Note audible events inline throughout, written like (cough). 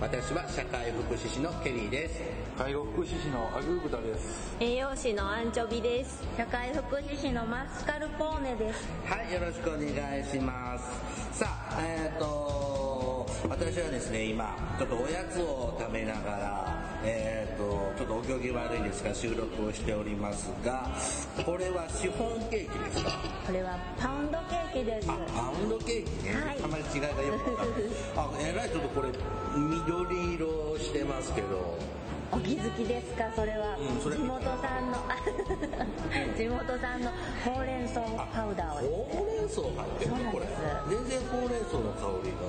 私は社会福祉士のケリーです。介護福祉士のアグーブタです。栄養士のアンチョビです。社会福祉士のマスカルポーネです。はいよろしくお願いします。さあえっ、ー、と私はですね今ちょっとおやつを食べながらえっ、ー、とちょっとお行儀悪いですが収録をしておりますがこれはシフォンケーキですか？これはパウンドケーキです。あパウンドケーキね、はい、あまり違いがよくわあえらいちょっとこれ緑色してますけど。お気づきですか？それは、うん、それ。地元産の。地元産のほうれん草パウダーを。ほうれん草入ってるの？これ。全然ほうれん草の香りが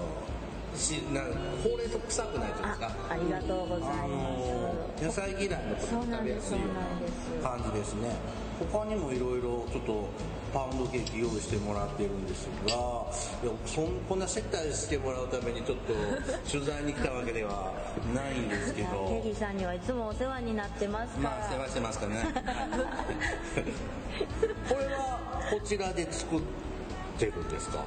しなほうれん草臭くないというか。ありがとうございます。野菜嫌いの時に食べやすいような感じですね。他にもいろいろちょっとパウンドケーキ用意してもらってるんですがいやそんこんな接待してもらうためにちょっと取材に来たわけではないんですけど。ケギさんにはいつもお世話になってますから。まあ世話してますかね。(laughs) これはこちらで作ってるんですか？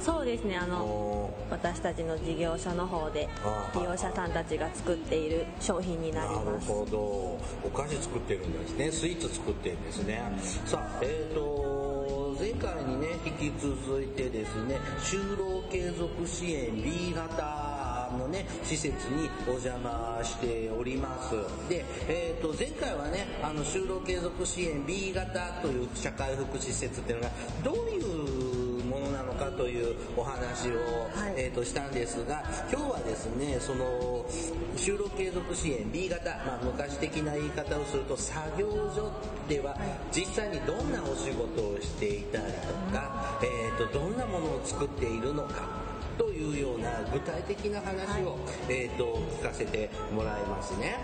そうですねあの私たちの事業所の方で利用者さんたちが作っている商品になります。なるほど。お菓子作ってるんですね。スイーツ作ってるんですね。さあえっ、ー、と前回にね引き続いてですね就労継続支援 B 型のね施設にお邪魔しております。で、えー、と前回はねあの就労継続支援 B 型という社会福祉施設っていうのがどういうものなのかというお話を、はい、えー、としたんですが今日はですねその就労継続支援 B 型、まあ、昔的な言い方をすると作業所では実際にどんなお仕事をしていたりとか、えー、とどんなものを作っているのかというような具体的な話を、えー、と聞かせてもらいますね。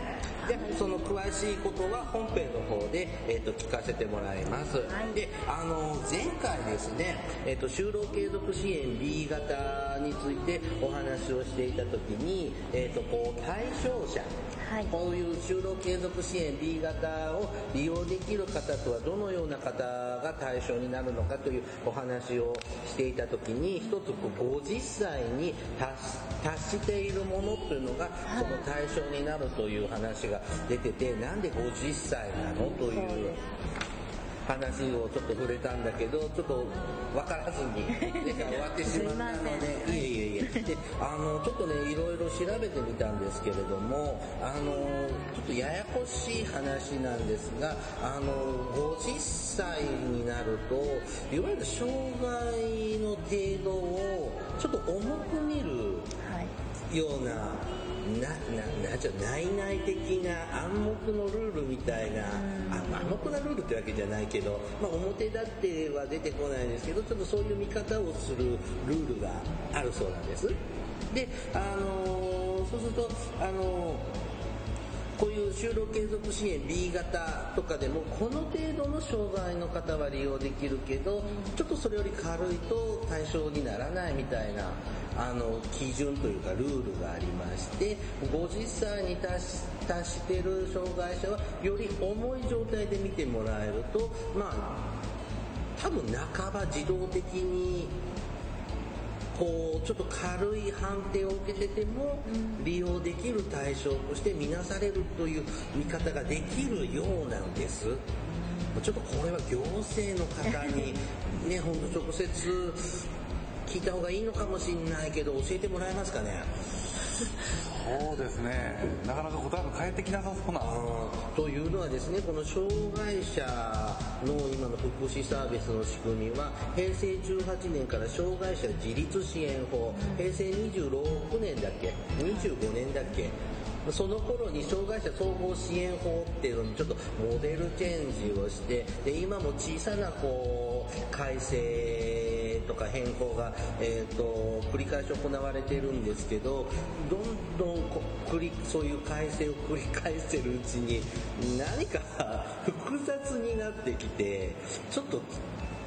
でその詳しいことは本編の方で、えー、と聞かせてもらいます。であの前回ですね、えー、と就労継続支援 B 型についてお話をしていた時に、えー、とこう対象者はい、こういう就労継続支援 B 型を利用できる方とはどのような方が対象になるのかというお話をしていた時に一つ50歳に達しているものというのがその対象になるという話が出ててなんで50歳なのという話をちょっと触れたんだけどちょっと分からずに (laughs) 終わってしまったのでいえいえいえ。であのちょっとねいろいろ調べてみたんですけれどもあのちょっとややこしい話なんですがあの50歳になるといわゆる障害の程度をちょっと重く見るような、な、な、なんちゅう、内々的な暗黙のルールみたいな、あ暗黙なルールってわけじゃないけど、まあ表立っては出てこないですけど、ちょっとそういう見方をするルールがあるそうなんです。で、あのー、そうすると、あのーこういう就労継続支援 B 型とかでもこの程度の障害の方は利用できるけどちょっとそれより軽いと対象にならないみたいなあの基準というかルールがありまして50歳に達し達してる障害者はより重い状態で見てもらえるとまあ多分半ば自動的にこうちょっと軽い判定を受けてても利用できる対象として見なされるという見方ができるようなんです。ちょっとこれは行政の方にね、ほんと直接聞いた方がいいのかもしれないけど教えてもらえますかね？そうですね。なかなか答えが返ってきなさそうな。というのはですねこの障害者の今の福祉サービスの仕組みは平成18年から障害者自立支援法平成26年だっけ25年だっけ。その頃に障害者総合支援法っていうのにちょっとモデルチェンジをしてで今も小さなこう改正とか変更が、えーと、繰り返し行われてるんですけどどんどんこ繰りそういう改正を繰り返してるうちに何か複雑になってきてちょっと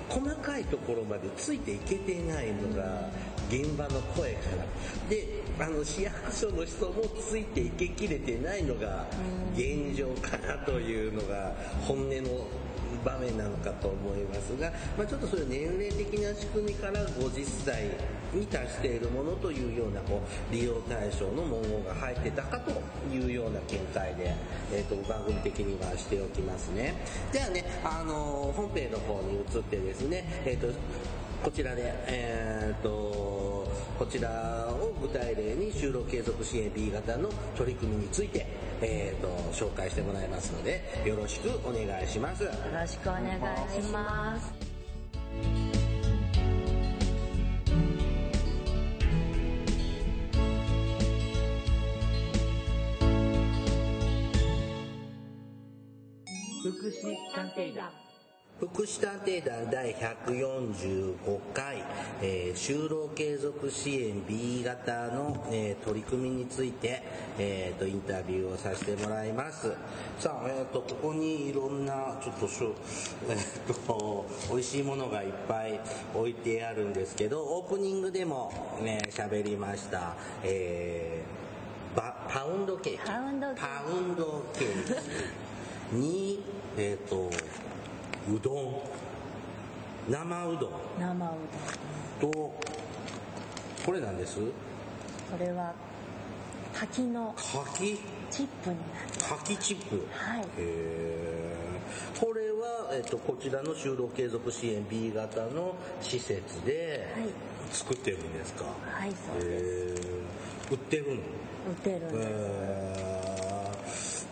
細かいところまでついていけてないのが現場の声から。であの市役所の人もついていけきれてないのが現状かなというのが本音の場面なのかと思いますが、まあ、ちょっとそういう年齢的な仕組みから50歳に達しているものというようなこう利用対象の文言が入ってたかというような見解で、えーと、番組的にはしておきますね。ではね、あのー、本編の方に移ってですね、えーと、こちらで、えーと、こちらを具体例に就労継続支援 B 型の取り組みについて、えー、と紹介してもらいますのでよろしくお願いします。よろしくお願いします。福祉探偵団。福祉探偵団第145回、えー、就労継続支援 B 型の、えー、取り組みについて、えーと、インタビューをさせてもらいます。さあ、えーと、ここにいろんなちょっとしょ、えーと、(laughs) 美味しいものがいっぱい置いてあるんですけどオープニングでもね喋りました、えー、パウンドケーキ。パウンドケーキ。にえっ、ー、とうどん。生うどん。生うどん。とこれなんです？これは柿の柿チップになって柿チップ。はい。へこれは、えっと、こちらの就労継続支援 B 型の施設で作ってるんですか？はいそうです。売ってるの？売ってるんです。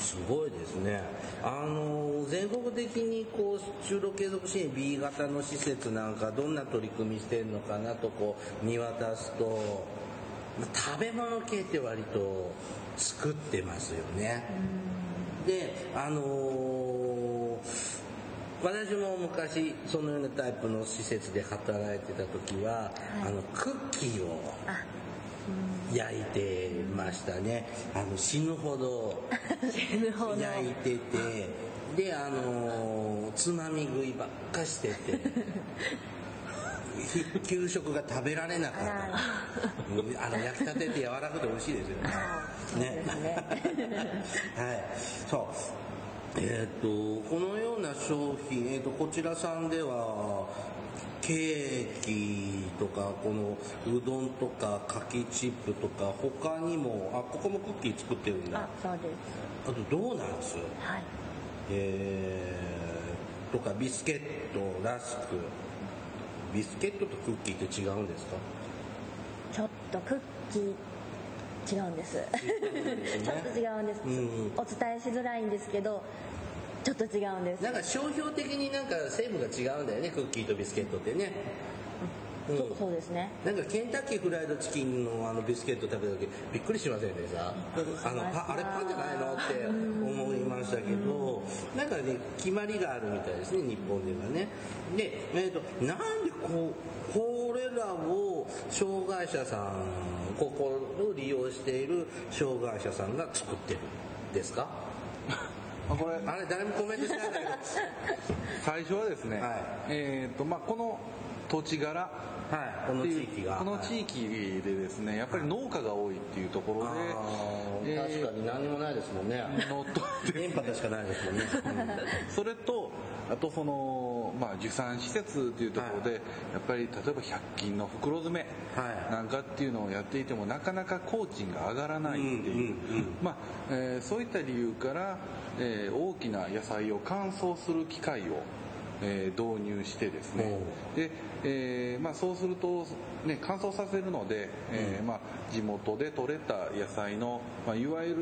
すごいですね。あの、全国的にこう、就労継続支援 B 型の施設なんかどんな取り組みしてるのかなとこう見渡すと、食べ物系って割と作ってますよね。で、あのー、私も昔そのようなタイプの施設で働いてた時は、はい、あのクッキーを焼いてましたね。あの死ぬほど (laughs) 焼いててであのつまみ食いばっかしてて (laughs) 給食が食べられなかった。あの焼きたてって柔らかくて美味しいですよね。(laughs) ね。はい。そうえっ、ー、とこのような商品、えーとこちらさんではケーキとかこのうどんとか柿チップとか他にもあここもクッキー作ってるんだ。あそうです。あとドーナツ。はい。えー、とかビスケットラスク。ビスケットとクッキーって違うんですか？ちょっとクッキー違うんです、ね、ちょっと違うんです、お伝えしづらいんですけどちょっと違うんです。なんか商標的になんか成分が違うんだよね。クッキーとビスケットってねうん、そそうですね。なんかケンタッキーフライドチキンのあのビスケット食べた時びっくりしませんでした？あのあれパンじゃないの？って思いましたけどなんかね決まりがあるみたいですね日本ではね。で、えーと、となんでこうこれらを障害者さんここを利用している障害者さんが作ってるんですか？あこれあれ誰もコメントしないんだけど。(laughs) 最初はですね、はい、えっ、ー、とまあこの土地柄。はい、この地域が。この地域でですねやっぱり農家が多いっていうところで、はい、確かに何もないですもんね。のと電波でしかないですもんね、(laughs) それとあとその、まあ、受産施設っていうところで、はい、やっぱり例えば100均の袋詰めなんかっていうのをやっていてもなかなか工賃が上がらないっていう、まあえー、そういった理由から、えー、大きな野菜を乾燥する機械をえー、導入してですね。で、えーまあ、そうすると、ね、乾燥させるので、えーまあ、地元で採れた野菜の、まあ、いわゆる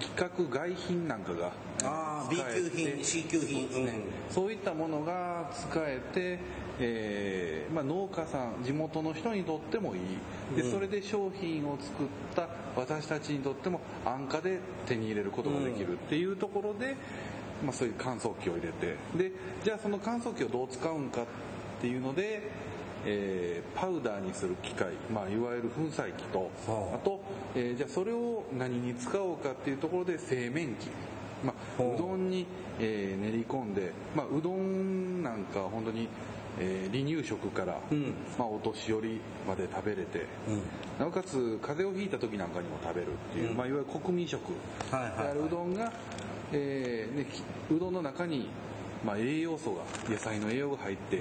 規格外品なんかがあ B 級品 C 級品ですね、うん、そういったものが使えて、えーまあ、農家さん地元の人にとってもいい。で、それで商品を作った私たちにとっても安価で手に入れることができるっていうところで、まあ、そういう乾燥機を入れて。でじゃあその乾燥機をどう使うんかっていうので、えー、パウダーにする機械、まあ、いわゆる粉砕機と、あ。と、えー、じゃあそれを何に使おうかっていうところで製麺機。まあ、う。どんに、えー、練り込んで、まあ、うどんなんか本当にえー、離乳食から、うん、まあ、お年寄りまで食べれて、うん、なおかつ風邪をひいた時なんかにも食べるっていう、うん、まあ、いわゆる国民食。であるうどんが、えーね、うどんの中に、まあ、栄養素が野菜の栄養が入って、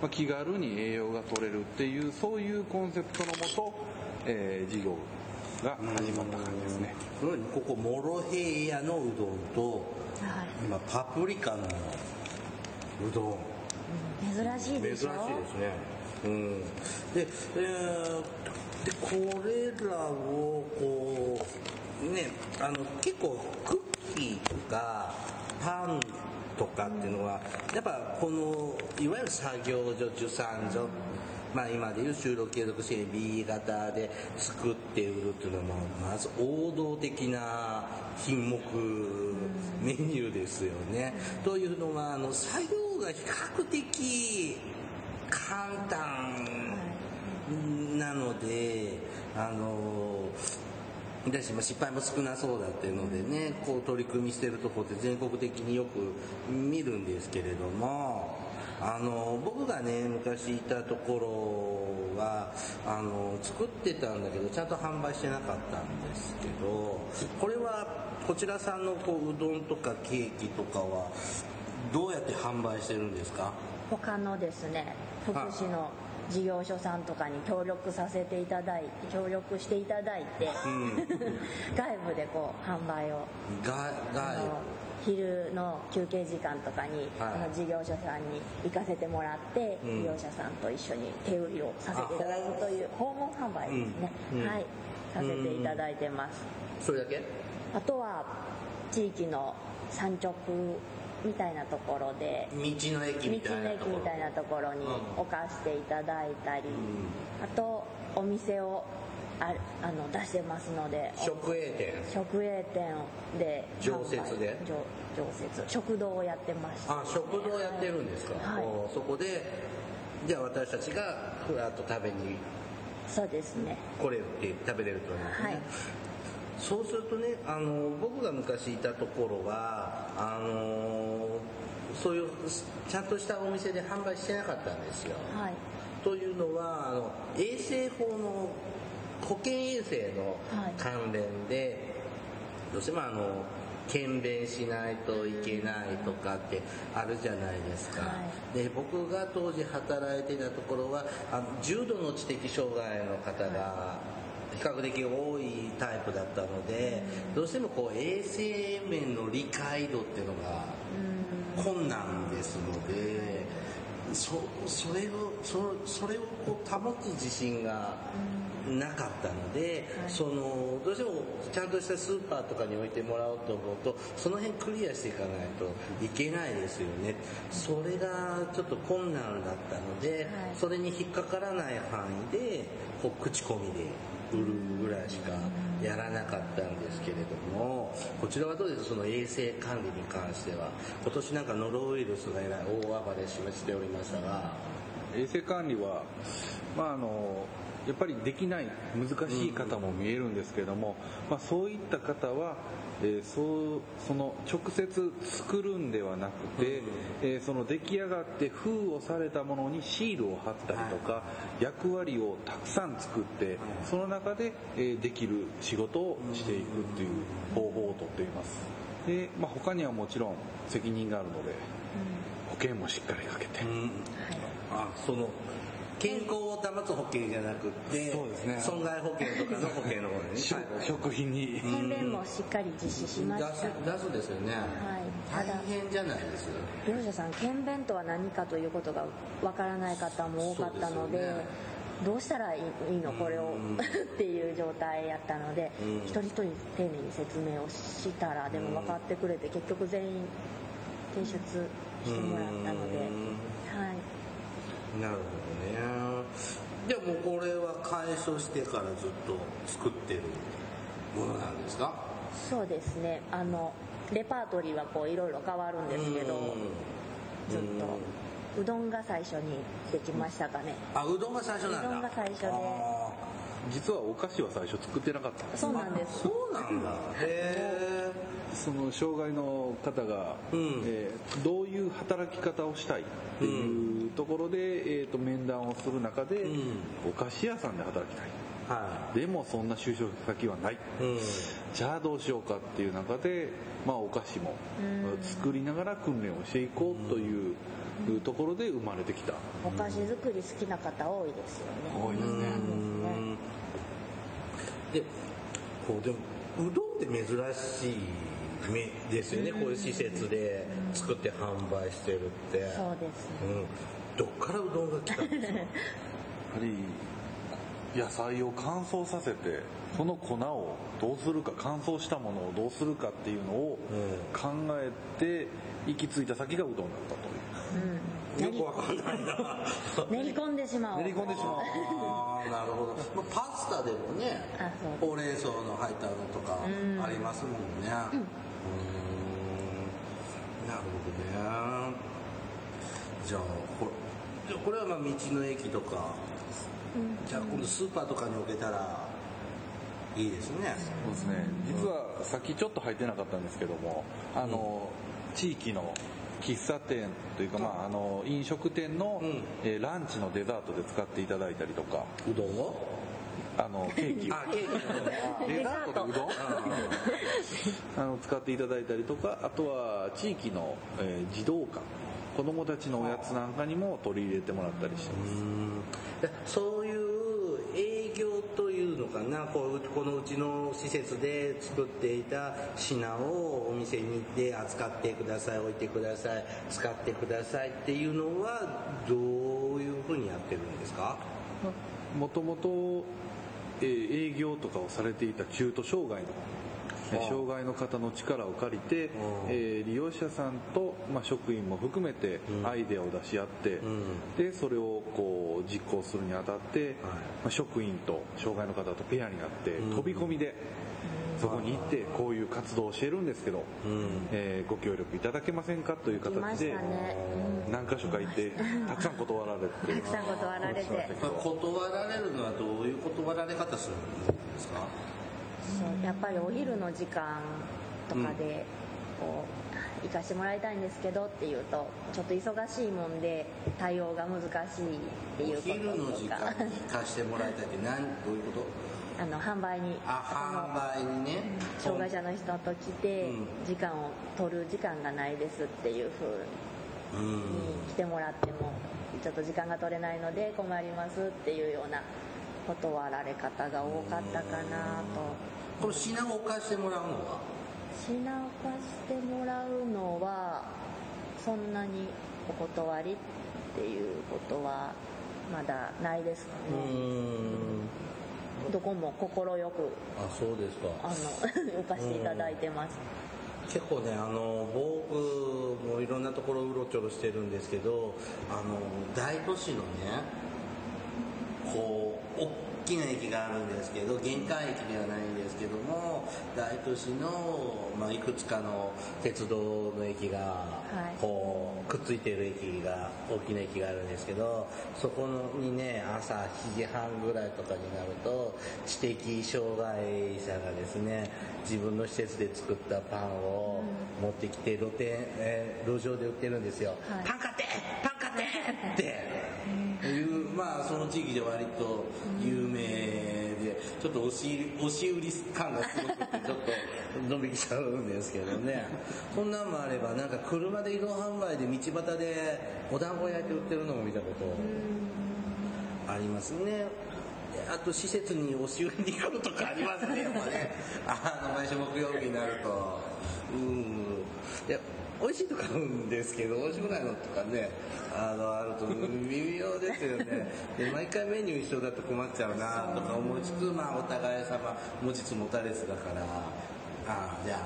まあ、気軽に栄養が取れるっていうそういうコンセプトのもと、えー、事業が始まった感じですね。ここモロヘイヤのうどんと、はい、今パプリカのうどん。珍しいでしょ？珍しいですね。うん。で,、えー、でこれらをこうねあの結構クッキーとかパンとかっていうのはやっぱこのいわゆる作業所受産所まあ、今でいう就労継続支援 B 型で作って売るっていうのはまず王道的な品目メニューですよね。というのはあの作業が比較的簡単なのであのだし、まあ、失敗も少なそうだっていうのでねこう取り組みしてるとこって全国的によく見るんですけれどもあの僕がね昔いたところはあの作ってたんだけどちゃんと販売してなかったんですけどこれはこちらさんのこううどんとかケーキとかはどうやって販売してるんですか？他のですね福祉の。事業所さんとかに協力させていただいて協力していただいて、うん、(laughs) 外部でこう販売を昼の休憩時間とかに、はい、の事業者さんに行かせてもらって、うん、利用者さんと一緒に手売りをさせていただくという訪問販売ですね、うん、はい。させていただいてます。それだけ？あとは地域の産直みたいなところで道の駅みたいなところ。道の駅みたいなところに置かしていただいたり、うん、あとお店をああの出してますので食営店。食営店で常設で？常設。食堂をやってましあ食堂やってるんですか、はい、そこでじゃあ私たちがふらっと食べに。そうですね。これって食べれると思いますね、はい。そうするとねあの僕が昔いたところはあのそういうちゃんとしたお店で販売してなかったんですよ。はい、というのはあの衛生法の保健衛生の関連で、はい、どうしてもあの検便しないといけないとかってあるじゃないですか、はい、で僕が当時働いていたところはあの重度の知的障害の方が比較的多いタイプだったので、どうしてもこう衛生面の理解度っていうのが困難ですので、そそれをそそれをこう保つ自信がなかったので、そのどうしてもちゃんとしたスーパーとかに置いてもらおうと思うとその辺クリアしていかないといけないですよね。それがちょっと困難だったので、それに引っかからない範囲でこう口コミで売るぐらいしかやらなかったんですけれどもこちらはどうですその衛生管理に関しては。今年なんかノロウイルスがえらい大暴れしておりましたが。衛生管理はまああのやっぱりできない難しい方も見えるんですけども、まあ、そういった方はえー、そうその直接作るんではなくて、えー、その出来上がって封をされたものにシールを貼ったりとか、役割をたくさん作ってその中で、えー、できる仕事をしていくっていう方法をとっています。で、まあ、他にはもちろん責任があるので、保険もしっかりかけて、うん、あその健康を保つ保険じゃなくて、そうですね、損害保険とかの保険の方でね、食品に。検便もしっかり実施しました。出すですよね。はい。大変じゃないです。業者さん、検便とは何かということがわからない方も多かったので、どうしたらいいのこれを (laughs) っていう状態やったので、一人一人丁寧に説明をしたらでも分かってくれて結局全員提出してもらったので、はい。なるほどね。じゃあもうこれは解消してからずっと作ってるものなんですか？そうですね。あのレパートリーはこういろいろ変わるんですけどずっとうどんが最初にできましたかね。あうどんが最初なんだ。うどんが最初で。実はお菓子は最初作ってなかった。そうなんです。そうなんだ。へえその障害の方が、うん、えー、どういう働き方をしたいっていうところで、えーと、面談をする中で、うん、お菓子屋さんで働きたい。はい、でもそんな就職先はない、うん、じゃあどうしようかっていう中で、まあ、お菓子も作りながら訓練をしていこうといういうところで生まれてきた。お菓子作り好きな方多いですよね。多いですね。でこうでもうどんって珍しいですよね、こういう施設で作って販売してるって。そうです、うん、どっからうどんが来たんですか？やっぱり野菜を乾燥させてその粉をどうするか乾燥したものをどうするかっていうのを考えて行き着いた先がうどんだったとよくわかんないな。練り込んでしまう。練り込んでしまう。ああなるほど、(laughs) まあ、パスタでもねほうれん草の入ったのとかありますもんね。うんなるほどね。じゃあこれこれはまあ道の駅とか、うん、じゃあ今度スーパーとかに置けたらいいですね。そうですね。実はさっきちょっと入ってなかったんですけどもあの、うん、地域の喫茶店というか、まあ、あの飲食店の、うん、えー、ランチのデザートで使っていただいたりとか。うどんを？あのケーキ。あケーキ。デザート。でうどんあの使っていただいたりとかあとは地域の、えー、児童館。子供たちのおやつなんかにも取り入れてもらったりしてます。そういう営業というのかなこうこのうちの施設で作っていた品をお店に行って扱ってください置いてください使ってくださいっていうのはどういうふうにやってるんですか？もともと営業とかをされていた中途障害の障害の方の力を借りて、えー、利用者さんと、まあ、職員も含めてアイデアを出し合って、でそれをこう実行するにあたって、まあ、職員と障害の方とペアになって飛び込みで。そこに行ってこういう活動をしてるんですけど、うん、えー、ご協力いただけませんかという形で、何箇所か行ってたくさん断られて。たくさん断られて。断られるのはどういう断られ方するんですか？そうやっぱりお昼の時間とかでこう行かしてもらいたいんですけどっていうとちょっと忙しいもんで対応が難しいっていうこととか。お昼の時間に行かしてもらいたいって何どういうこと？あの販売にあ販売にね。障害者の人と来て、時間を取る時間がないですっていうふうに来てもらってもちょっと時間が取れないので困りますっていうような断られ方が多かったかなと。この品を貸してもらうのは？品を貸してもらうのはそんなにお断りっていうことはまだないですかねどこも快くあそうですか。あの (laughs) 貸していただいてます。結構ねあの僕もいろんなところうろちょろしてるんですけどあの大都市のねこきな駅があるんですけど玄関駅ではないんですけども大都市の、まあ、いくつかの鉄道の駅がこうくっついてる駅が大きな駅があるんですけどそこにね朝7時半ぐらいとかになると知的障害者がですね自分の施設で作ったパンを持ってきて露店、えー、路上で売ってるんですよ、はい、パン買ってパン買ってって。(laughs) いうまあその地域で割とと押し押し売り感がすごくてちょっと伸びきちゃうんですけどね。(laughs) そんなんもあればなんか車で移動販売で道端でお団子焼いて売ってるのも見たことありますね。あと施設に押し売りに来るとかありますね。やっぱね。あの毎週木曜日になると。うん。いや美味しいとかあるんですけど美味しくないのとかねあのあると微妙ですよね。で毎回メニュー一緒だと困っちゃうなとか思いつつまあお互い様持ちつ持たれつだからああじゃ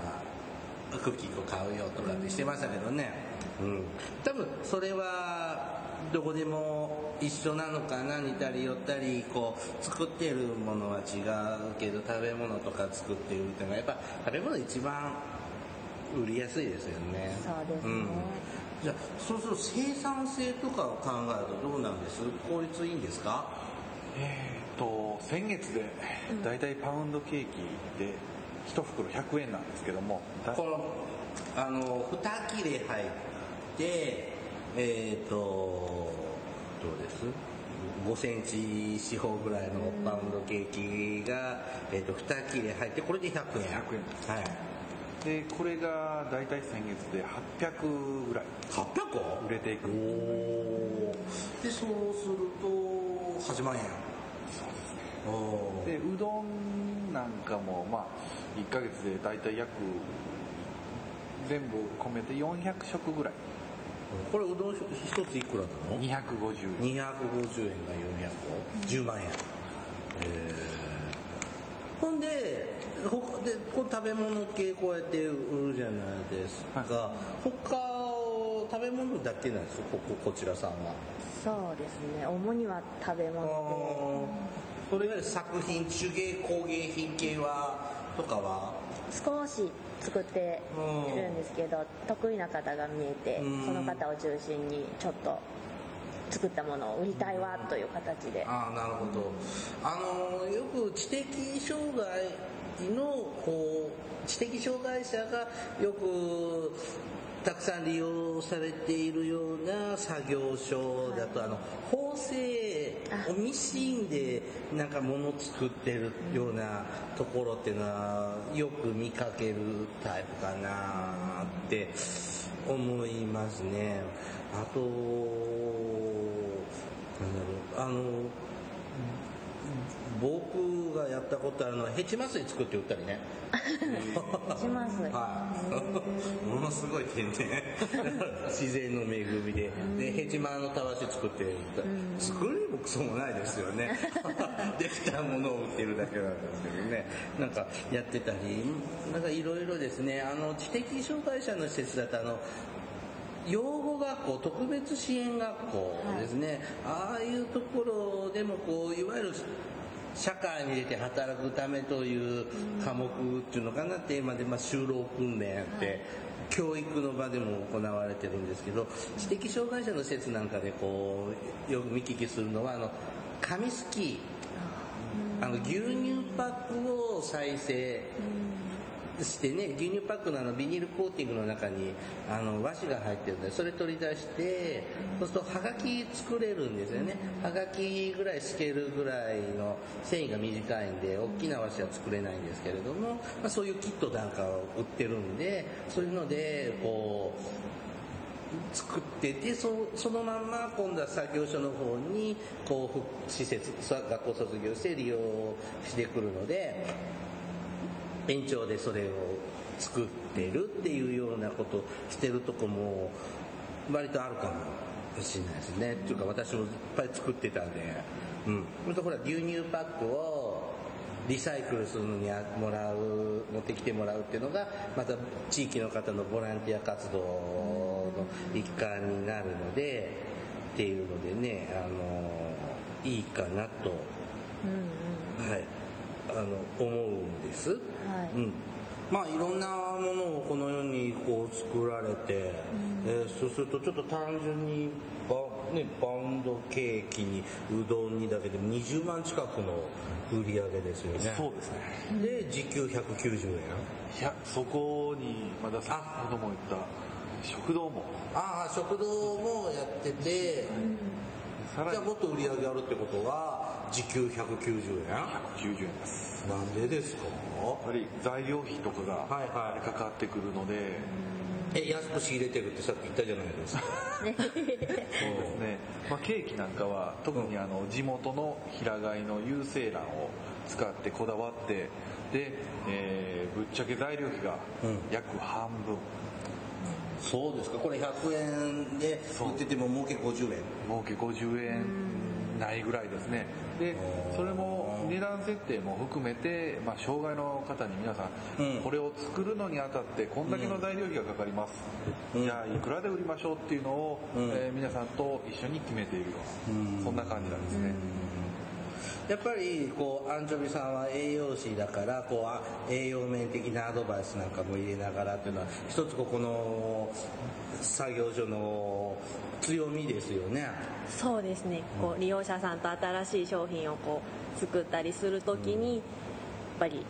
あクッキー1個買うよとかってしてましたけどね。うん。多分それはどこでも一緒なのかな似たり寄ったりこう作ってるものは違うけど食べ物とか作ってるっていうのはやっぱ食べ物一番売りやすいですよね。そうですね、うん。じゃあそうすると生産性とかを考えるとどうなんです？効率いいんですか？えー、と先月で大体パウンドケーキで1袋100円なんですけどもこのあの2切れ入ってえっ、ー、とどうです？5センチ四方ぐらいのパウンドケーキが、えーと、2切れ入ってこれで100円。100円です、はいでこれが大体先月で800ぐらい。800個売れていく。おでそうすると8万円。そうですね。でうどんなんかもまあ1ヶ月で大体約全部込めて400食ぐらい。これうどん一ついくらなの ?250 円。250円が400個 ?10 万円。えー、ほんで、ほでこ食べ物系こうやって売るじゃないですか。はい、他食べ物だけなんですこここちらさんは。そうですね。主には食べ物で。それ以外作品、手芸工芸品系はとかは？少し作ってるんですけど、得意な方が見えて、その方を中心にちょっと作ったものを売りたいわという形で。ああなるほど。あのよく知的障害のこう知的障害者がよくたくさん利用されているような作業所だと、はい、あの縫製ミシンでなんか物作ってるようなところっていうのはよく見かけるタイプかなって思いますね。あと、なんだろう、あの、僕がやったことあるのはヘチマ水作って売ったりね。ヘチマ水。はい。ものすごい天然。(laughs) 自然の恵みで。でヘチマのたわし作って作りもクソもないですよね。(laughs) できたものを売ってるだけなんですけどね。なんかやってたり。なんかいろいろですね。あの知的障害者の施設だとあの養護学校特別支援学校ですね、はい、ああいうところでもこういわゆる社会に出て働くためという科目っていうのかなテーマで、まあ、就労訓練って、はい、教育の場でも行われてるんですけど知的障害者の施設なんかでこうよく見聞きするのはあの紙すきあの牛乳パックを再生してね牛乳パックのあのビニールコーティングの中にあの和紙が入ってるんでそれ取り出してそうするとはがき作れるんですよね。はがきぐらい透けるぐらいの繊維が短いんで大きな和紙は作れないんですけれども、まあ、そういうキットなんかを売ってるんでそういうのでこう作っててそそのまんま今度は作業所の方にこう施設学校卒業して利用してくるので延長でそれを作ってるっていうようなことしてるとこも割とあるかもしれないですね。っていうか私もいっぱい作ってたんで。うん。それとほら牛乳パックをリサイクルするのにもらう、持ってきてもらうっていうのが、また地域の方のボランティア活動の一環になるので、っていうのでね、あの、いいかなと。うんうん、はい。あの思うんです。はい、うん。まあいろんなものをこのようにこう作られて、うん、えー、そうするとちょっと単純にバ,、ね、バウンドケーキにうどんにだけでも20万近くの売り上げですよね。そうですね。で時給190円。いやそこにまだ先ほども言った食堂も。ああ食堂もやってて、うんじゃあもっと売り上げあるってことは時給190円 ?190 円です。なんでですか？やっぱり材料費とかがかかってくるので、え安く仕入れてるってさっき言ったじゃないですか。そうですね、まあ、ケーキなんかは特にあの地元の平飼いの有精卵を使ってこだわってで、えー、ぶっちゃけ材料費が約半分、そうですか。これ100円で売ってても儲け50円。儲け50円ないぐらいですね。でそれも値段設定も含めて、まあ、障害の方に皆さん、うん、これを作るのにあたってこんだけの材料費がかかります、うん、じゃあいくらで売りましょうっていうのを、うん、えー、皆さんと一緒に決めているような、そんな感じなんですね、やっぱりこうアンチョビさんは栄養士だからこう栄養面的なアドバイスなんかも入れながらっていうのは一つここの作業所の強みですよね。そうですね。こう利用者さんと新しい商品をこう作ったりする時にやっぱり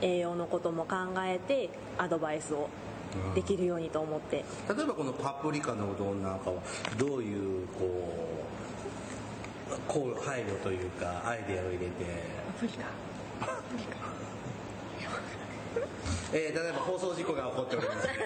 栄養のことも考えてアドバイスをできるようにと思って、例えばこのパプリカのうどんなんかはどういうこうこう配慮というかアイデアを入れて。アプリかアプリか。えー、例えば放送事故が起こっております (laughs)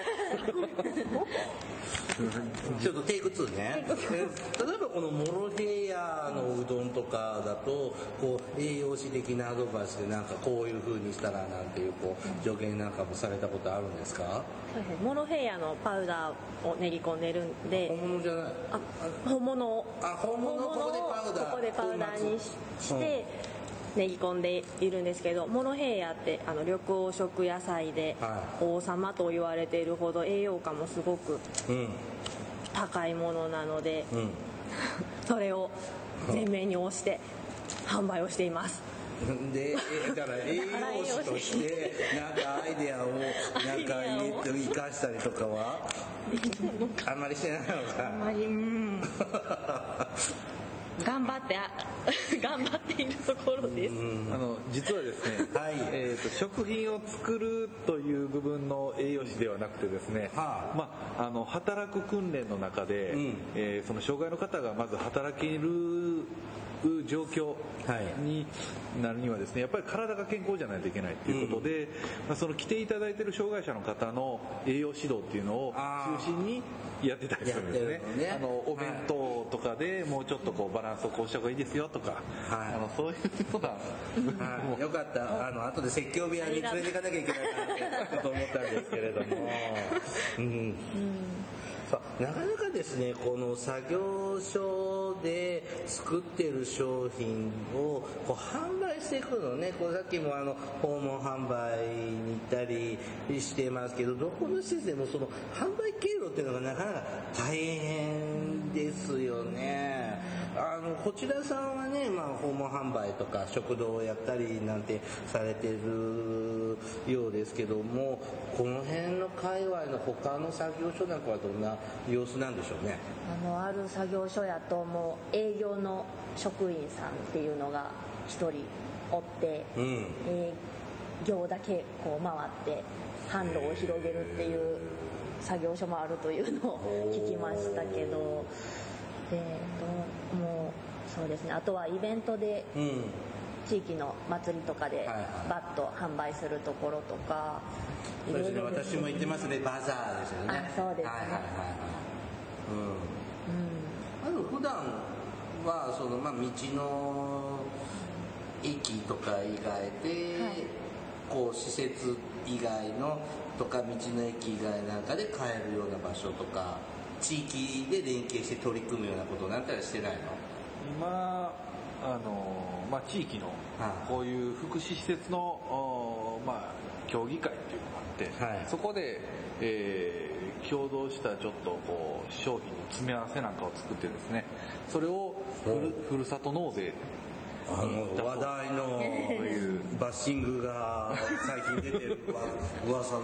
ちょっとテイク2ね。例えばこのモロヘイヤのうどんとかだと、こう栄養士的なアドバイスでなんかこういう風にしたらなんていうこう助言なんかもされたことあるんですか？モロヘイヤのパウダーを練り込んでるんで。本物じゃない。あ、本物を。あ、本物ここでパウダー。ここでパウダーにして。うん練り込んでいるんですけどモロヘイヤってあの緑黄色野菜で王様と言われているほど栄養価もすごく高いものなので、うん、(laughs) それを前面に押して販売をしています。でだから (laughs) 栄養士として (laughs) なんかアイデアをなんか生かしたりとかはあんまりしてないのか。あんまりうん頑張って (laughs) 頑張っているところです。あの実はですね、(laughs) はい。えーと、食品を作るという部分の栄養士ではなくてですね、はあ、まあ、あの働く訓練の中で、うん、えー、その障害の方がまず働ける状況になるにはですねやっぱり体が健康じゃないといけないということで、うん、まあ、その来ていただいている障害者の方の栄養指導っていうのを中心にやってたりするんですね。ね。あのお弁当とかでもうちょっとこうバランスをこうした方がいいですよとか、はい、あのそういうような、はい、よかった。あの後で説教部屋に連れていかなきゃいけないかなと思ったんですけれども。(laughs) うん、うんなかなかですねこの作業所で作ってる商品をこう販売していくのねこうさっきもあの訪問販売に行ったりしてますけどどこの施設でもその販売経路っていうのがなかなか大変ですよね。あのこちらさんはね、まあ、訪問販売とか食堂をやったりなんてされてるようですけどもこの辺の界隈の他の作業所なんかはどんな様子なんでしょうね？あのある作業所やともう営業の職員さんっていうのが1人おって、うん、営業だけこう回って販路を広げるっていう作業所もあるというのを聞きましたけど。でもうそうですね。あとはイベントで、地域の祭りとかでバッと販売するところとか、そうですね。私も行ってますね。バザーですよね。そうですね。はいはいはい。うん、うん、あと普段はそのまあ道の駅とか以外で、はい、こう施設以外のとか道の駅以外なんかで買えるような場所とか地域で連携して取り組むようなことなんたらしてないの？今あの、まあ、地域のこういう福祉施設の、まあ、協議会っていうのがあって、はい、そこで、えー、共同したちょっとこう商品の詰め合わせなんかを作ってですねそれをふるふるさと納税あの話題のバッシングが最近出てる噂の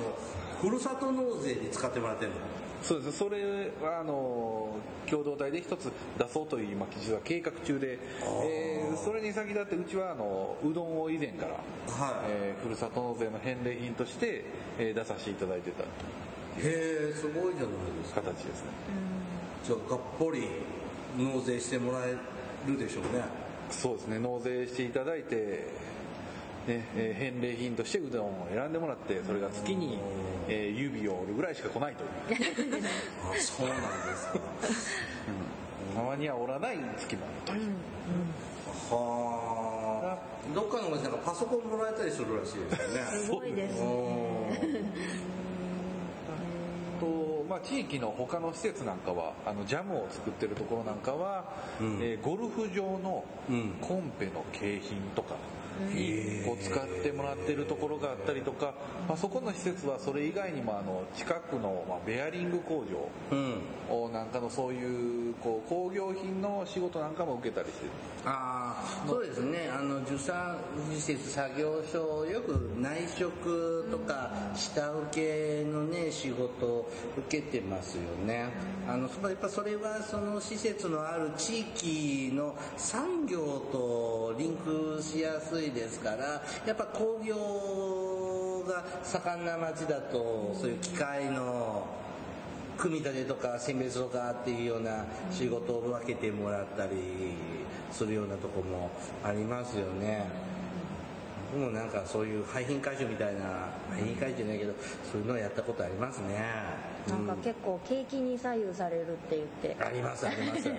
ふるさと納税に使ってもらってるの？そうです。それはあの共同体で一つ出そうという今実は計画中で、えー、それに先立ってうちはあのうどんを以前から、はい。えー、ふるさと納税の返礼品として、えー、出させていただいてたへえすごいじゃないですか。形ですね。じゃあがっぽり納税してもらえるでしょうねそうですね。納税していただいてねえー、返礼品としてうどんを選んでもらってそれが月に、えー、指を折るぐらいしか来ないという。(laughs) あそうなんですか、うん、たまには折らない月もあるという、うん。はあどっかのお店なんかパソコンもらえたりするらしいですよね。すごいですね (laughs) とまあ、地域の他の施設なんかはあのジャムを作ってるところなんかは、うん、えー、ゴルフ場のコンペの景品とか、こう使ってもらってるところがあったりとか、まあ、そこの施設はそれ以外にもあの近くの、まあ、ベアリング工場をなんかのそういうこう工業品の仕事なんかも受けたりしてる。ああそうですね。あの受産施設作業所よく内職とか下請けのね仕事を受けてますよね。あのやっぱそれはその施設のある地域の産業とリンクしやすいですからやっぱ工業が盛んな町だとそういう機械の組み立てとか選別とかっていうような仕事を分けてもらったりするようなとこもありますよね。僕もなんかそういう廃品回収みたいな廃品回収じゃないけどそういうのをやったことありますね。なんか結構景気に左右されるって言って。ありますあります、(laughs) うん、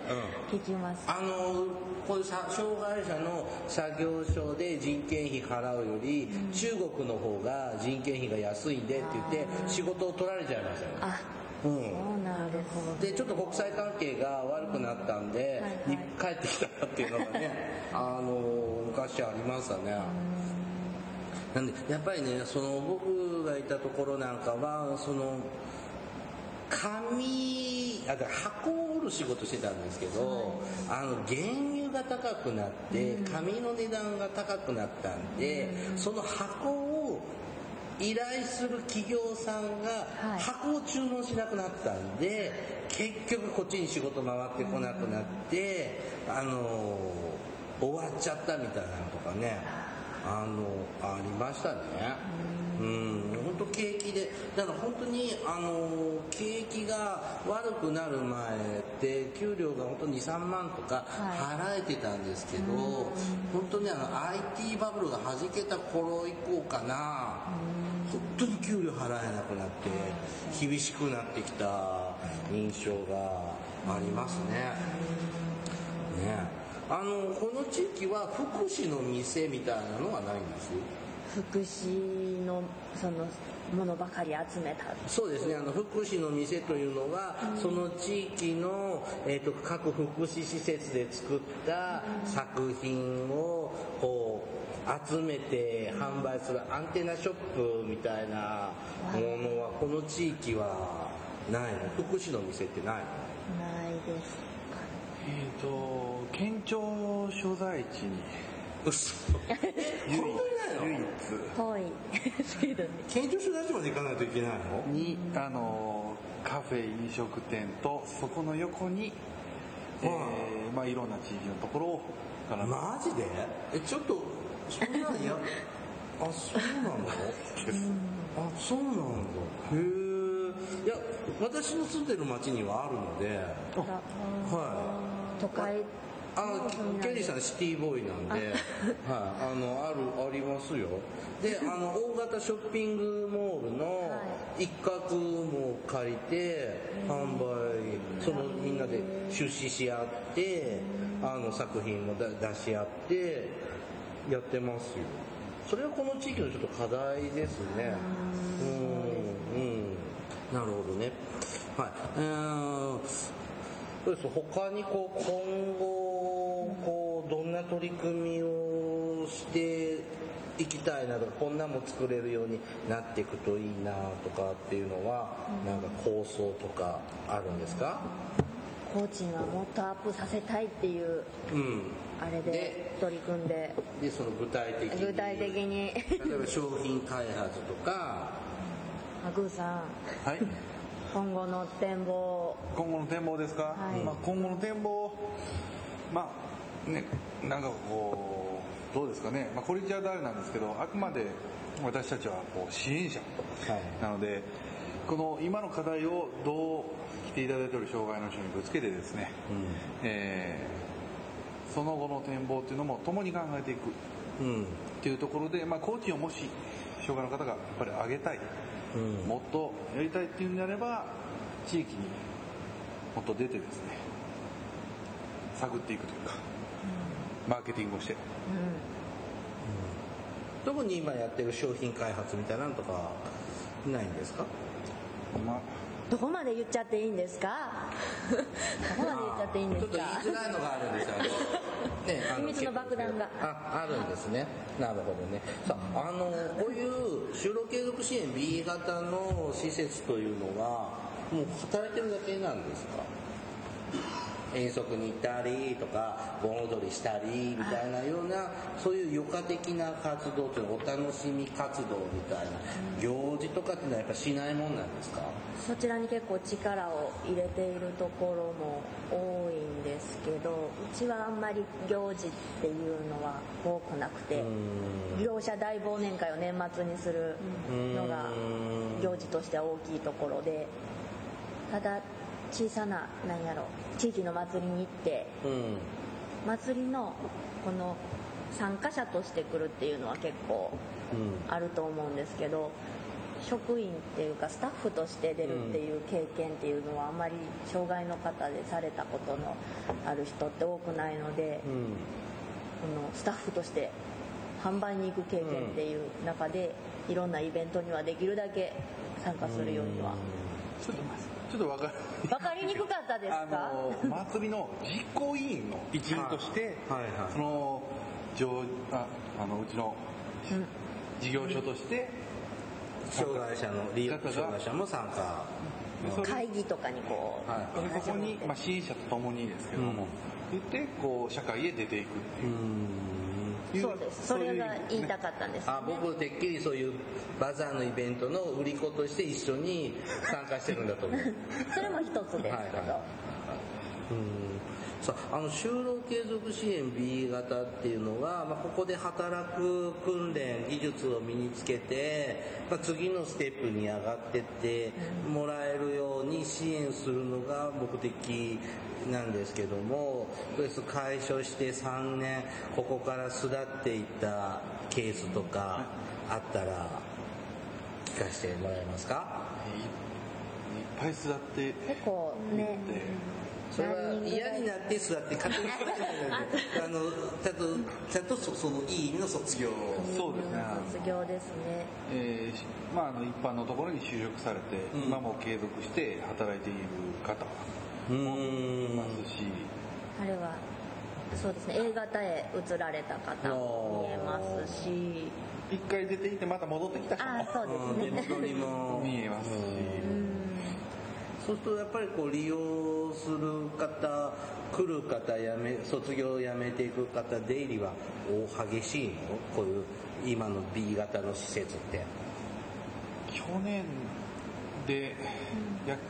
聞きます。あのこういう障害者の作業所で人件費払うより、うん、中国の方が人件費が安いんでって言って仕事を取られちゃいましたよ。あうん、なるほど。でちょっと国際関係が悪くなったんで、はいはい、帰ってきたっていうのがね (laughs) あの昔ありましたね。なんでやっぱりねその僕がいたところなんかはその紙あ箱を売る仕事してたんですけど、あの原油が高くなって紙の値段が高くなったんで、その箱を依頼する企業さんが箱を注文しなくなったんで、結局こっちに仕事回ってこなくなって、あの終わっちゃったみたいなのとかね。あのありましたね。うん。本当景気でだから本当にあの景気が悪くなる前って給料が本当に3万とか払えてたんですけど、はい、本当にあの IT バブルがはじけた頃以降かな本当に給料払えなくなって厳しくなってきた印象がありますね。ね。あのこの地域は福祉の店みたいなのはないんです？福祉のそのものばかり集めたそうですね。あの福祉の店というのは、うん、その地域の、えーと、各福祉施設で作った作品をこう集めて販売するアンテナショップみたいなものはこの地域はないの？福祉の店ってないの？ないですえっ、ー、と県庁所在地に嘘。唯唯一。はい。県庁所在地まで行かないといけないの？にあのカフェ飲食店とそこの横に、えー、まあいろんな地域のところをマジで？えちょっとそんなんや (laughs) あそうなのあそうなんだ。へえいや私の住んでる町にはあるので。はい。都会あのケリーさんシティボーイなんで、はい、あのあるありますよ。であの大型ショッピングモールの一角も借りて販売そのみんなで出資し合ってあの作品も出し合ってやってますよ。それはこの地域のちょっと課題ですね。うんうん。なるほどね。はい。えー、そうです。他にこう今後こうどんな取り組みをしていきたいなとかこんなも作れるようになっていくといいなとかっていうのは、なんか構想とかあるんですか？コーチがもっとアップさせたいっていう、うん、あれで取り組んで。でその具体的に。具体的に。例えば商品開発とか。あグーさん。はい今後の展望。今後の展望ですか、はい、まあ、今後の展望まあねなんかこうどうですかね、まあ、これじゃ誰なんですけどあくまで私たちはこう支援者なので、はい、この今の課題をどう来ていただいている障害の人にぶつけてですね、うん、えー、その後の展望っていうのも共に考えていく、うん、っていうところで、まあ、コーチをもし障害の方がやっぱり上げたいうん、もっとやりたいっていうんであれば地域にもっと出てですね探っていくというか、うん、マーケティングをして、どこに今やってる商品開発みたいなのとかないんですか？まあどこまで言っちゃっていいんですか？どこまで言っちゃっていいんですか？ちょっと言いづらいのがあるんですよね、(laughs) 秘密の爆弾が。ああるんですね。なるほどね。さあのこういう就労継続支援 B 型の施設というのはもう働いてるだけなんですか？遠足に行ったりとか盆踊りしたりみたいなようなそういう余暇的な活動というのお楽しみ活動みたいな。行事とかっていうのはやっぱしないもんなんですか？そちらに結構力を入れているところも多いんですけどうちはあんまり行事っていうのは多くなくて業者大忘年会を年末にするのが行事としては大きいところでただ小さな何やろ地域の祭りに行って、うん、祭りのこの参加者として来るっていうのは結構あると思うんですけど、うん、職員っていうかスタッフとして出るっていう経験っていうのはあんまり障害の方でされたことのある人って多くないので、うん、このスタッフとして販売に行く経験っていう中で、いろんなイベントにはできるだけ参加するようにはしてます。ちょっと分か分かりにくかったですか？あの祭りの実行委員の一員として、はいはいはい、その上ああのうちの事業所として、障害者の利用障害者も参加。会議とかにこう、はい、ここに、まあ、支援者とともにですけども、うん、言ってこう社会へ出ていくっていう。うそうです。それが言いたかったんです、ね、あ僕てっきりそういうバザーのイベントの売り子として一緒に参加してるんだと思う。(laughs) それも一つですけど、はいはい、うんさあの就労継続支援 B 型っていうのは、まあ、ここで働く訓練技術を身につけて、まあ、次のステップに上がってってもらえるように支援するのが目的なんですけども、解消して3年、ここから巣立っていったケースとかあったら、聞かせてもらえますか？いっぱい巣立って。結構ね。それは嫌になって座って勝手にあのちゃんとちゃんとそそのいい意味の卒業。そうですね。卒業ですねえー、まああの一般のところに就職されて、うん、今も継続して働いている方もいますし。あれはそうですね。A 型へ移られた方も見えますし。一回出ていてまた戻ってきた人もあそうですね。(laughs) 見えますしそうするとやっぱりこう利用する方来る方やめ卒業をやめていく方出入りは大激しいの？こういう今の B 型の施設って。去年で約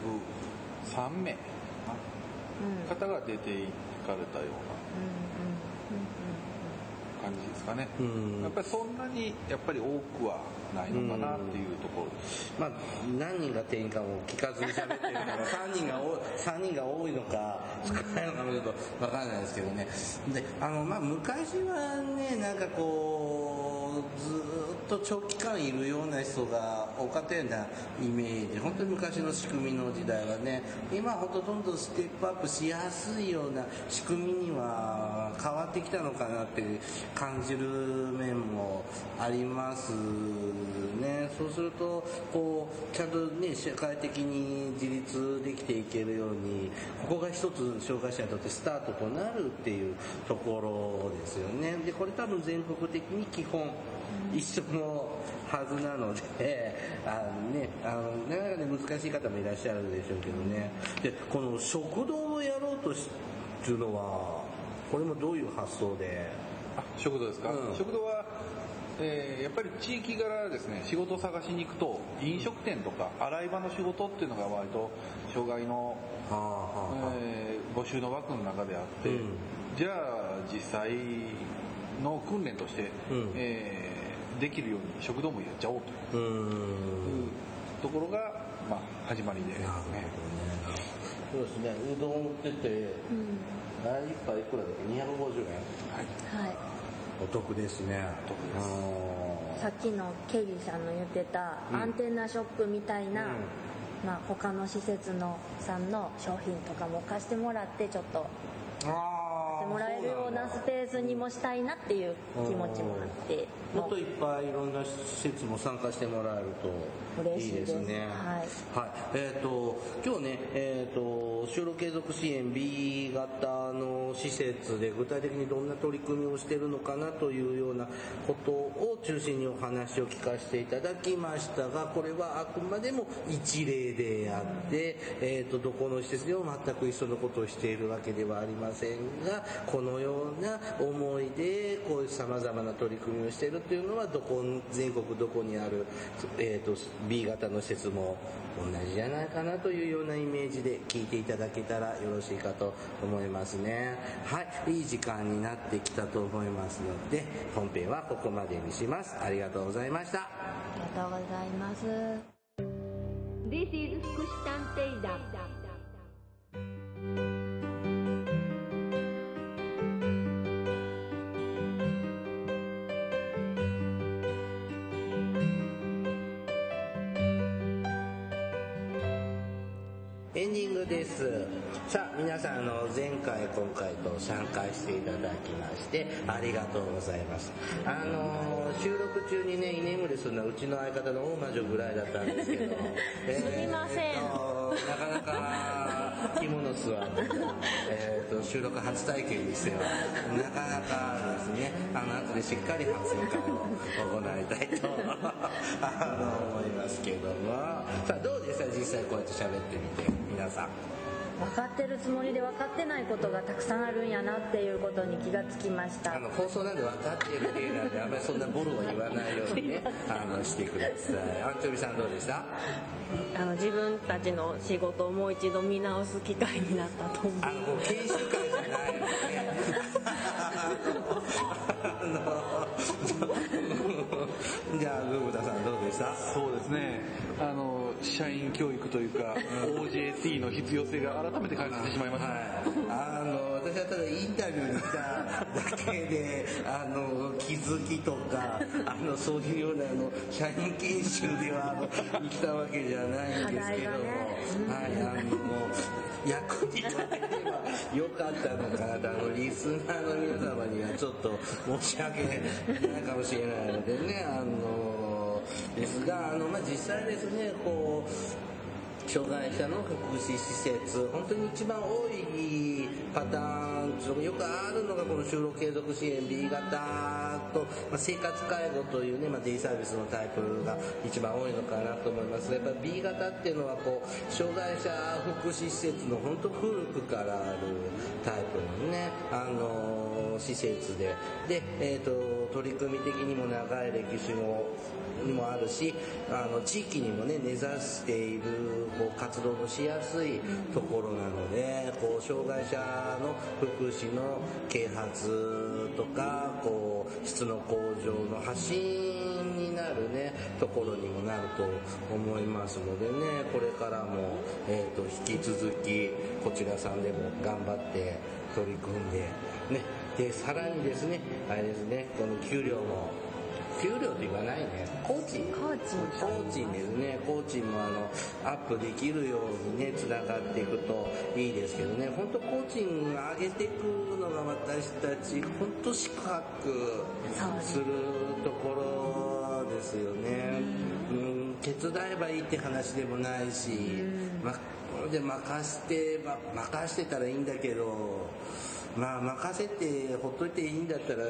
3名方が出ていかれたような。感じかね、やっぱりそんなにやっぱり多くはないのかなっていうところまあ何人が定員かも聞かずに喋ってるか (laughs) ら3人が多い3人が多いのか少ないのかもちょっと分からないですけどね。であのまあ昔はねなんかこうずっと長期間いるような人が多かったようなイメージ。本当に昔の仕組みの時代はね今ほとんどステップアップしやすいような仕組みには変わってきたのかなって感じる面もあります。ね。そうするとこうちゃんとね社会的に自立できていけるようにここが一つ障害者にとってスタートとなるっていうところですよね。でこれ多分全国的に基本一緒のはずなので、あのね、あの、なかなかね、難しい方もいらっしゃるでしょうけどね。で、この食堂をやろうとし、っていうのは、これもどういう発想で？あ、食堂ですか、うん、食堂はえー、やっぱり地域柄ですね仕事を探しに行くと飲食店とか洗い場の仕事っていうのが割と障害の、えー、募集の枠の中であって、うん、じゃあ実際の訓練として、うん、えー、できるように食堂もやっちゃおうと。いうところが、まあ、始まりで、ね、そうですね。うどん売ってて、うん、あれ一杯いくらだっけ？250円はい、はいお得ですね。お得です。さっきのケリーさんの言ってたアンテナショップみたいな、うん、まあ、他の施設のさんの商品とかも貸してもらってちょっと。やってもらえるようなスペースにもしたいなっていう気持ちもあって。もっといっぱいいろんな施設も参加してもらえるといいですね。はい、はい、えっ、ー、と今日ねえっ、ー、と就労継続支援 B 型の施設で具体的にどんな取り組みをしてるのかなというようなことを中心にお話を聞かせていただきましたがこれはあくまでも一例であって、えーと、どこの施設でも全く一緒のことをしているわけではありませんがこのような思いでこういうさまざまな取り組みをしているというのはどこ全国どこにある、えーと、と B 型の施設も同じじゃないかなというようなイメージで聞いていただけたらよろしいかと思いますね。はい。いい時間になってきたと思いますので本編はここまでにします。ありがとうございました。ありがとうございます。This is 福祉探偵団エンディングです。さあ皆さんあの前回今回と参加していただきましてありがとうございます。あの収録中にね居眠りするのはうちの相方の大魔女ぐらいだったんですけど、えー、すみません。なかなか着物座ってえーと収録初体験にしてはなかなかですねあの後でしっかり発声会を行いたいと (laughs) あの思いますけども。さあどうでした？実際こうやって喋ってみて皆さん分かってるつもりで分かってないことがたくさんあるんやなっていうことに気がつきました。あの放送なんで分かってるっていうのであんまりそんなボロは言わないようにねあのしてください。アンチョビさんどうでした？あの自分たちの仕事をもう一度見直す機会になったと思う。あの研修会じゃないのね。(laughs) じゃあグーブタさんどうでした？そうですねあの社員教育というか OJT の必要性が改めて感じてしまいました、はい、あの私はただインタビューに来ただけであの気づきとかあのそういうようなあの社員研修ではあの来たわけじゃないんですけども、ね、はいあの役に立てればよかったのかなとあのリスナーの皆様にはちょっと申し訳ないかもしれないのでねあのですがあの、まあ、実際ですねこう障害者の福祉施設本当に一番多いパターンよくあるのがこの就労継続支援 B 型と、まあ、生活介護というね、まあ、デイサービスのタイプが一番多いのかなと思います。やっぱ B 型っていうのはこう障害者福祉施設の本当古くからあるタイプのねあの施設で。で、えーと、取り組み的にも長い歴史のもあるしあの地域にもね根ざしているこう活動のしやすいところなのでこう障害者の福祉の啓発とかこう質の向上の発信になるねところにもなると思いますのでねこれからも、えーと、引き続きこちらさんでも頑張って取り組んでねでさらにですねあれですねこの給料も給料と言わないね。コーチ。コーチ。コーチ。ですね。コーチもあのアップできるようにねつながっていくといいですけどね。本当コーチング上げていくのが私たち本当宿泊するところですよね。うん手伝えばいいって話でもないし、まで任して任してたらいいんだけどまあ任せてほっといていいんだったら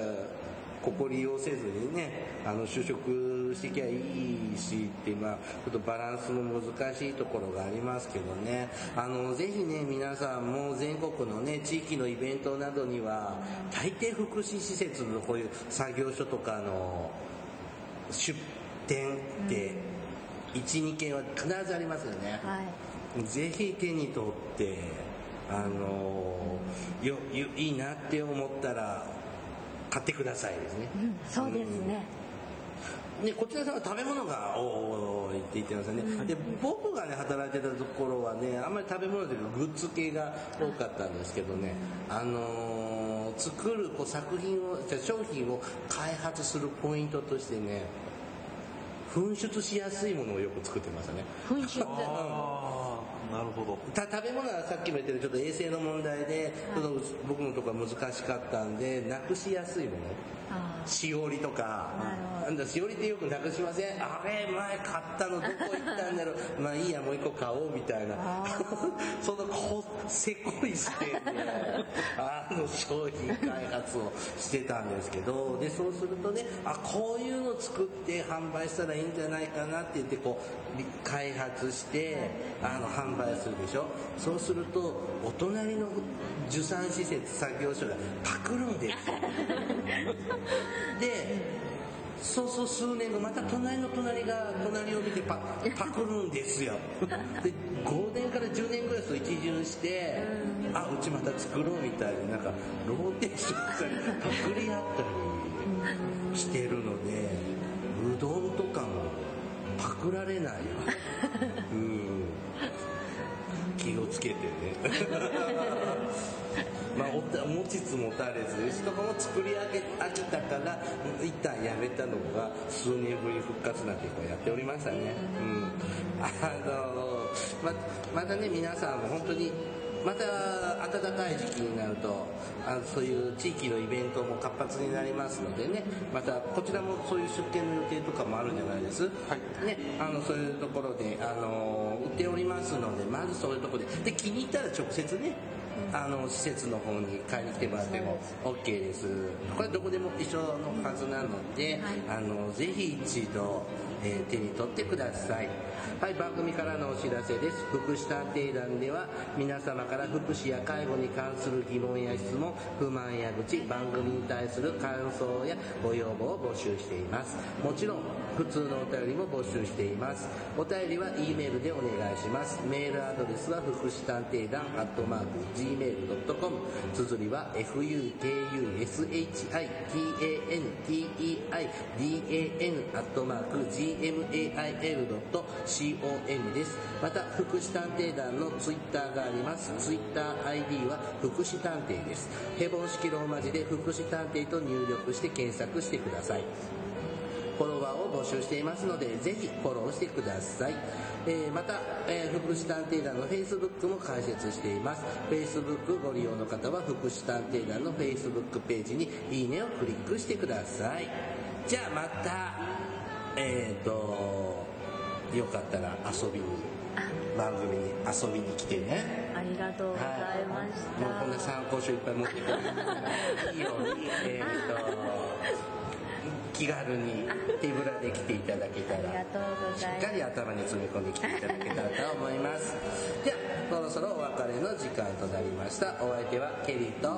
ここ利用せずにねあの就職してきゃいいしってまあちょっとバランスも難しいところがありますけどね。あのぜひね皆さんも全国のね地域のイベントなどには大抵福祉施設のこういう作業所とかの出店って12件は必ずありますよね、はい、ぜひ手に取ってあのよいいなって思ったら買ってくださいですね、うん、そうですね、うん、でこちらさんは食べ物が多いって言ってますよね、うん、で僕がね働いてたところはねあんまり食べ物というかグッズ系が多かったんですけどね。あのー、作るこう作品を商品を開発するポイントとしてね噴出しやすいものをよく作ってましたね。噴出なるほど。た食べ物はさっきも言ったようにちょっと衛生の問題で、ちょっと僕のところは難しかったんでなくしやすいものしおりとか。なんだしおりってよくなくしません？あれ前買ったのどこ行ったんだろう？(laughs) まあいいやもう一個買おうみたいな。(laughs) そのこせこい視点で (laughs) あの商品開発をしてたんですけどでそうするとねあこういうの作って販売したらいいんじゃないかなって言ってこう開発してあの販売するでしょ？そうするとお隣の受産施設作業所が (laughs) パクるんですよ。でそうそう数年後また隣の隣が隣を見てパパクるんですよ。で5年から10年ぐらいと一巡してあうちまた作ろうみたいになんかローテーションしたりパクり合ったりしてるのでうどんとかもパクられない (laughs) うん気をつけてね。(laughs) まあ、持ちつ持たれずしかも作り上げ飽きたから一旦やめたのが数年ぶり復活なんてこうやっておりましたね。うん。あのままたね皆さんも本当にまた暖かい時期になるとあそういう地域のイベントも活発になりますのでねまたこちらもそういう出店の予定とかもあるんじゃないです、はい。ね、あのそういうところであの売っておりますのでまずそういうところで。で気に入ったら直接ねあの施設の方に買いに来てもらっても OK ですこれどこでも一緒のはずなので、あのぜひ一度、えー、手に取ってください。はい番組からのお知らせです。福祉探偵団では皆様から福祉や介護に関する疑問や質問不満や愚痴番組に対する感想やご要望を募集しています。もちろん普通のお便りも募集しています。お便りは E メールでお願いします。メールアドレスは福祉探偵団アットマーク Gmail.com 綴りは fukushitanteidan アットマーク gmail.com です。また福祉探偵団のツイッターがあります。ツイッター ID は福祉探偵です。ヘボン式ローマ字で福祉探偵と入力して検索してください。フォロワーを募集していますので、ぜひフォローしてください。えー、また、えー、福祉探偵団の Facebook も開設しています。Facebook ご利用の方は福祉探偵団の Facebook ページにいいねをクリックしてください。じゃあまた、えっ、ー、と、よかったら遊びに、番組に遊びに来てね。ありがとうございました。はい、もうこんな参考書いっぱい持ってくるいいように、えっ、と、気軽に手ぶらで来ていただけたらしっかり頭に詰め込んできていただけたらと思いますではそろそろお別れの時間となりました。お相手はケリーと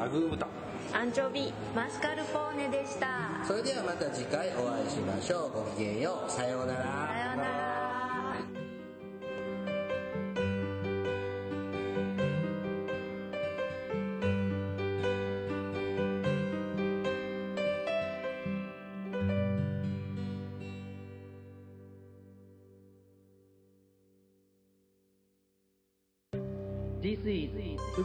アグー豚。アンチョビマスカルポーネでした。それではまた次回お会いしましょう。ごきげんよう。さようなら。さようなら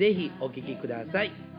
ぜひお聴きください。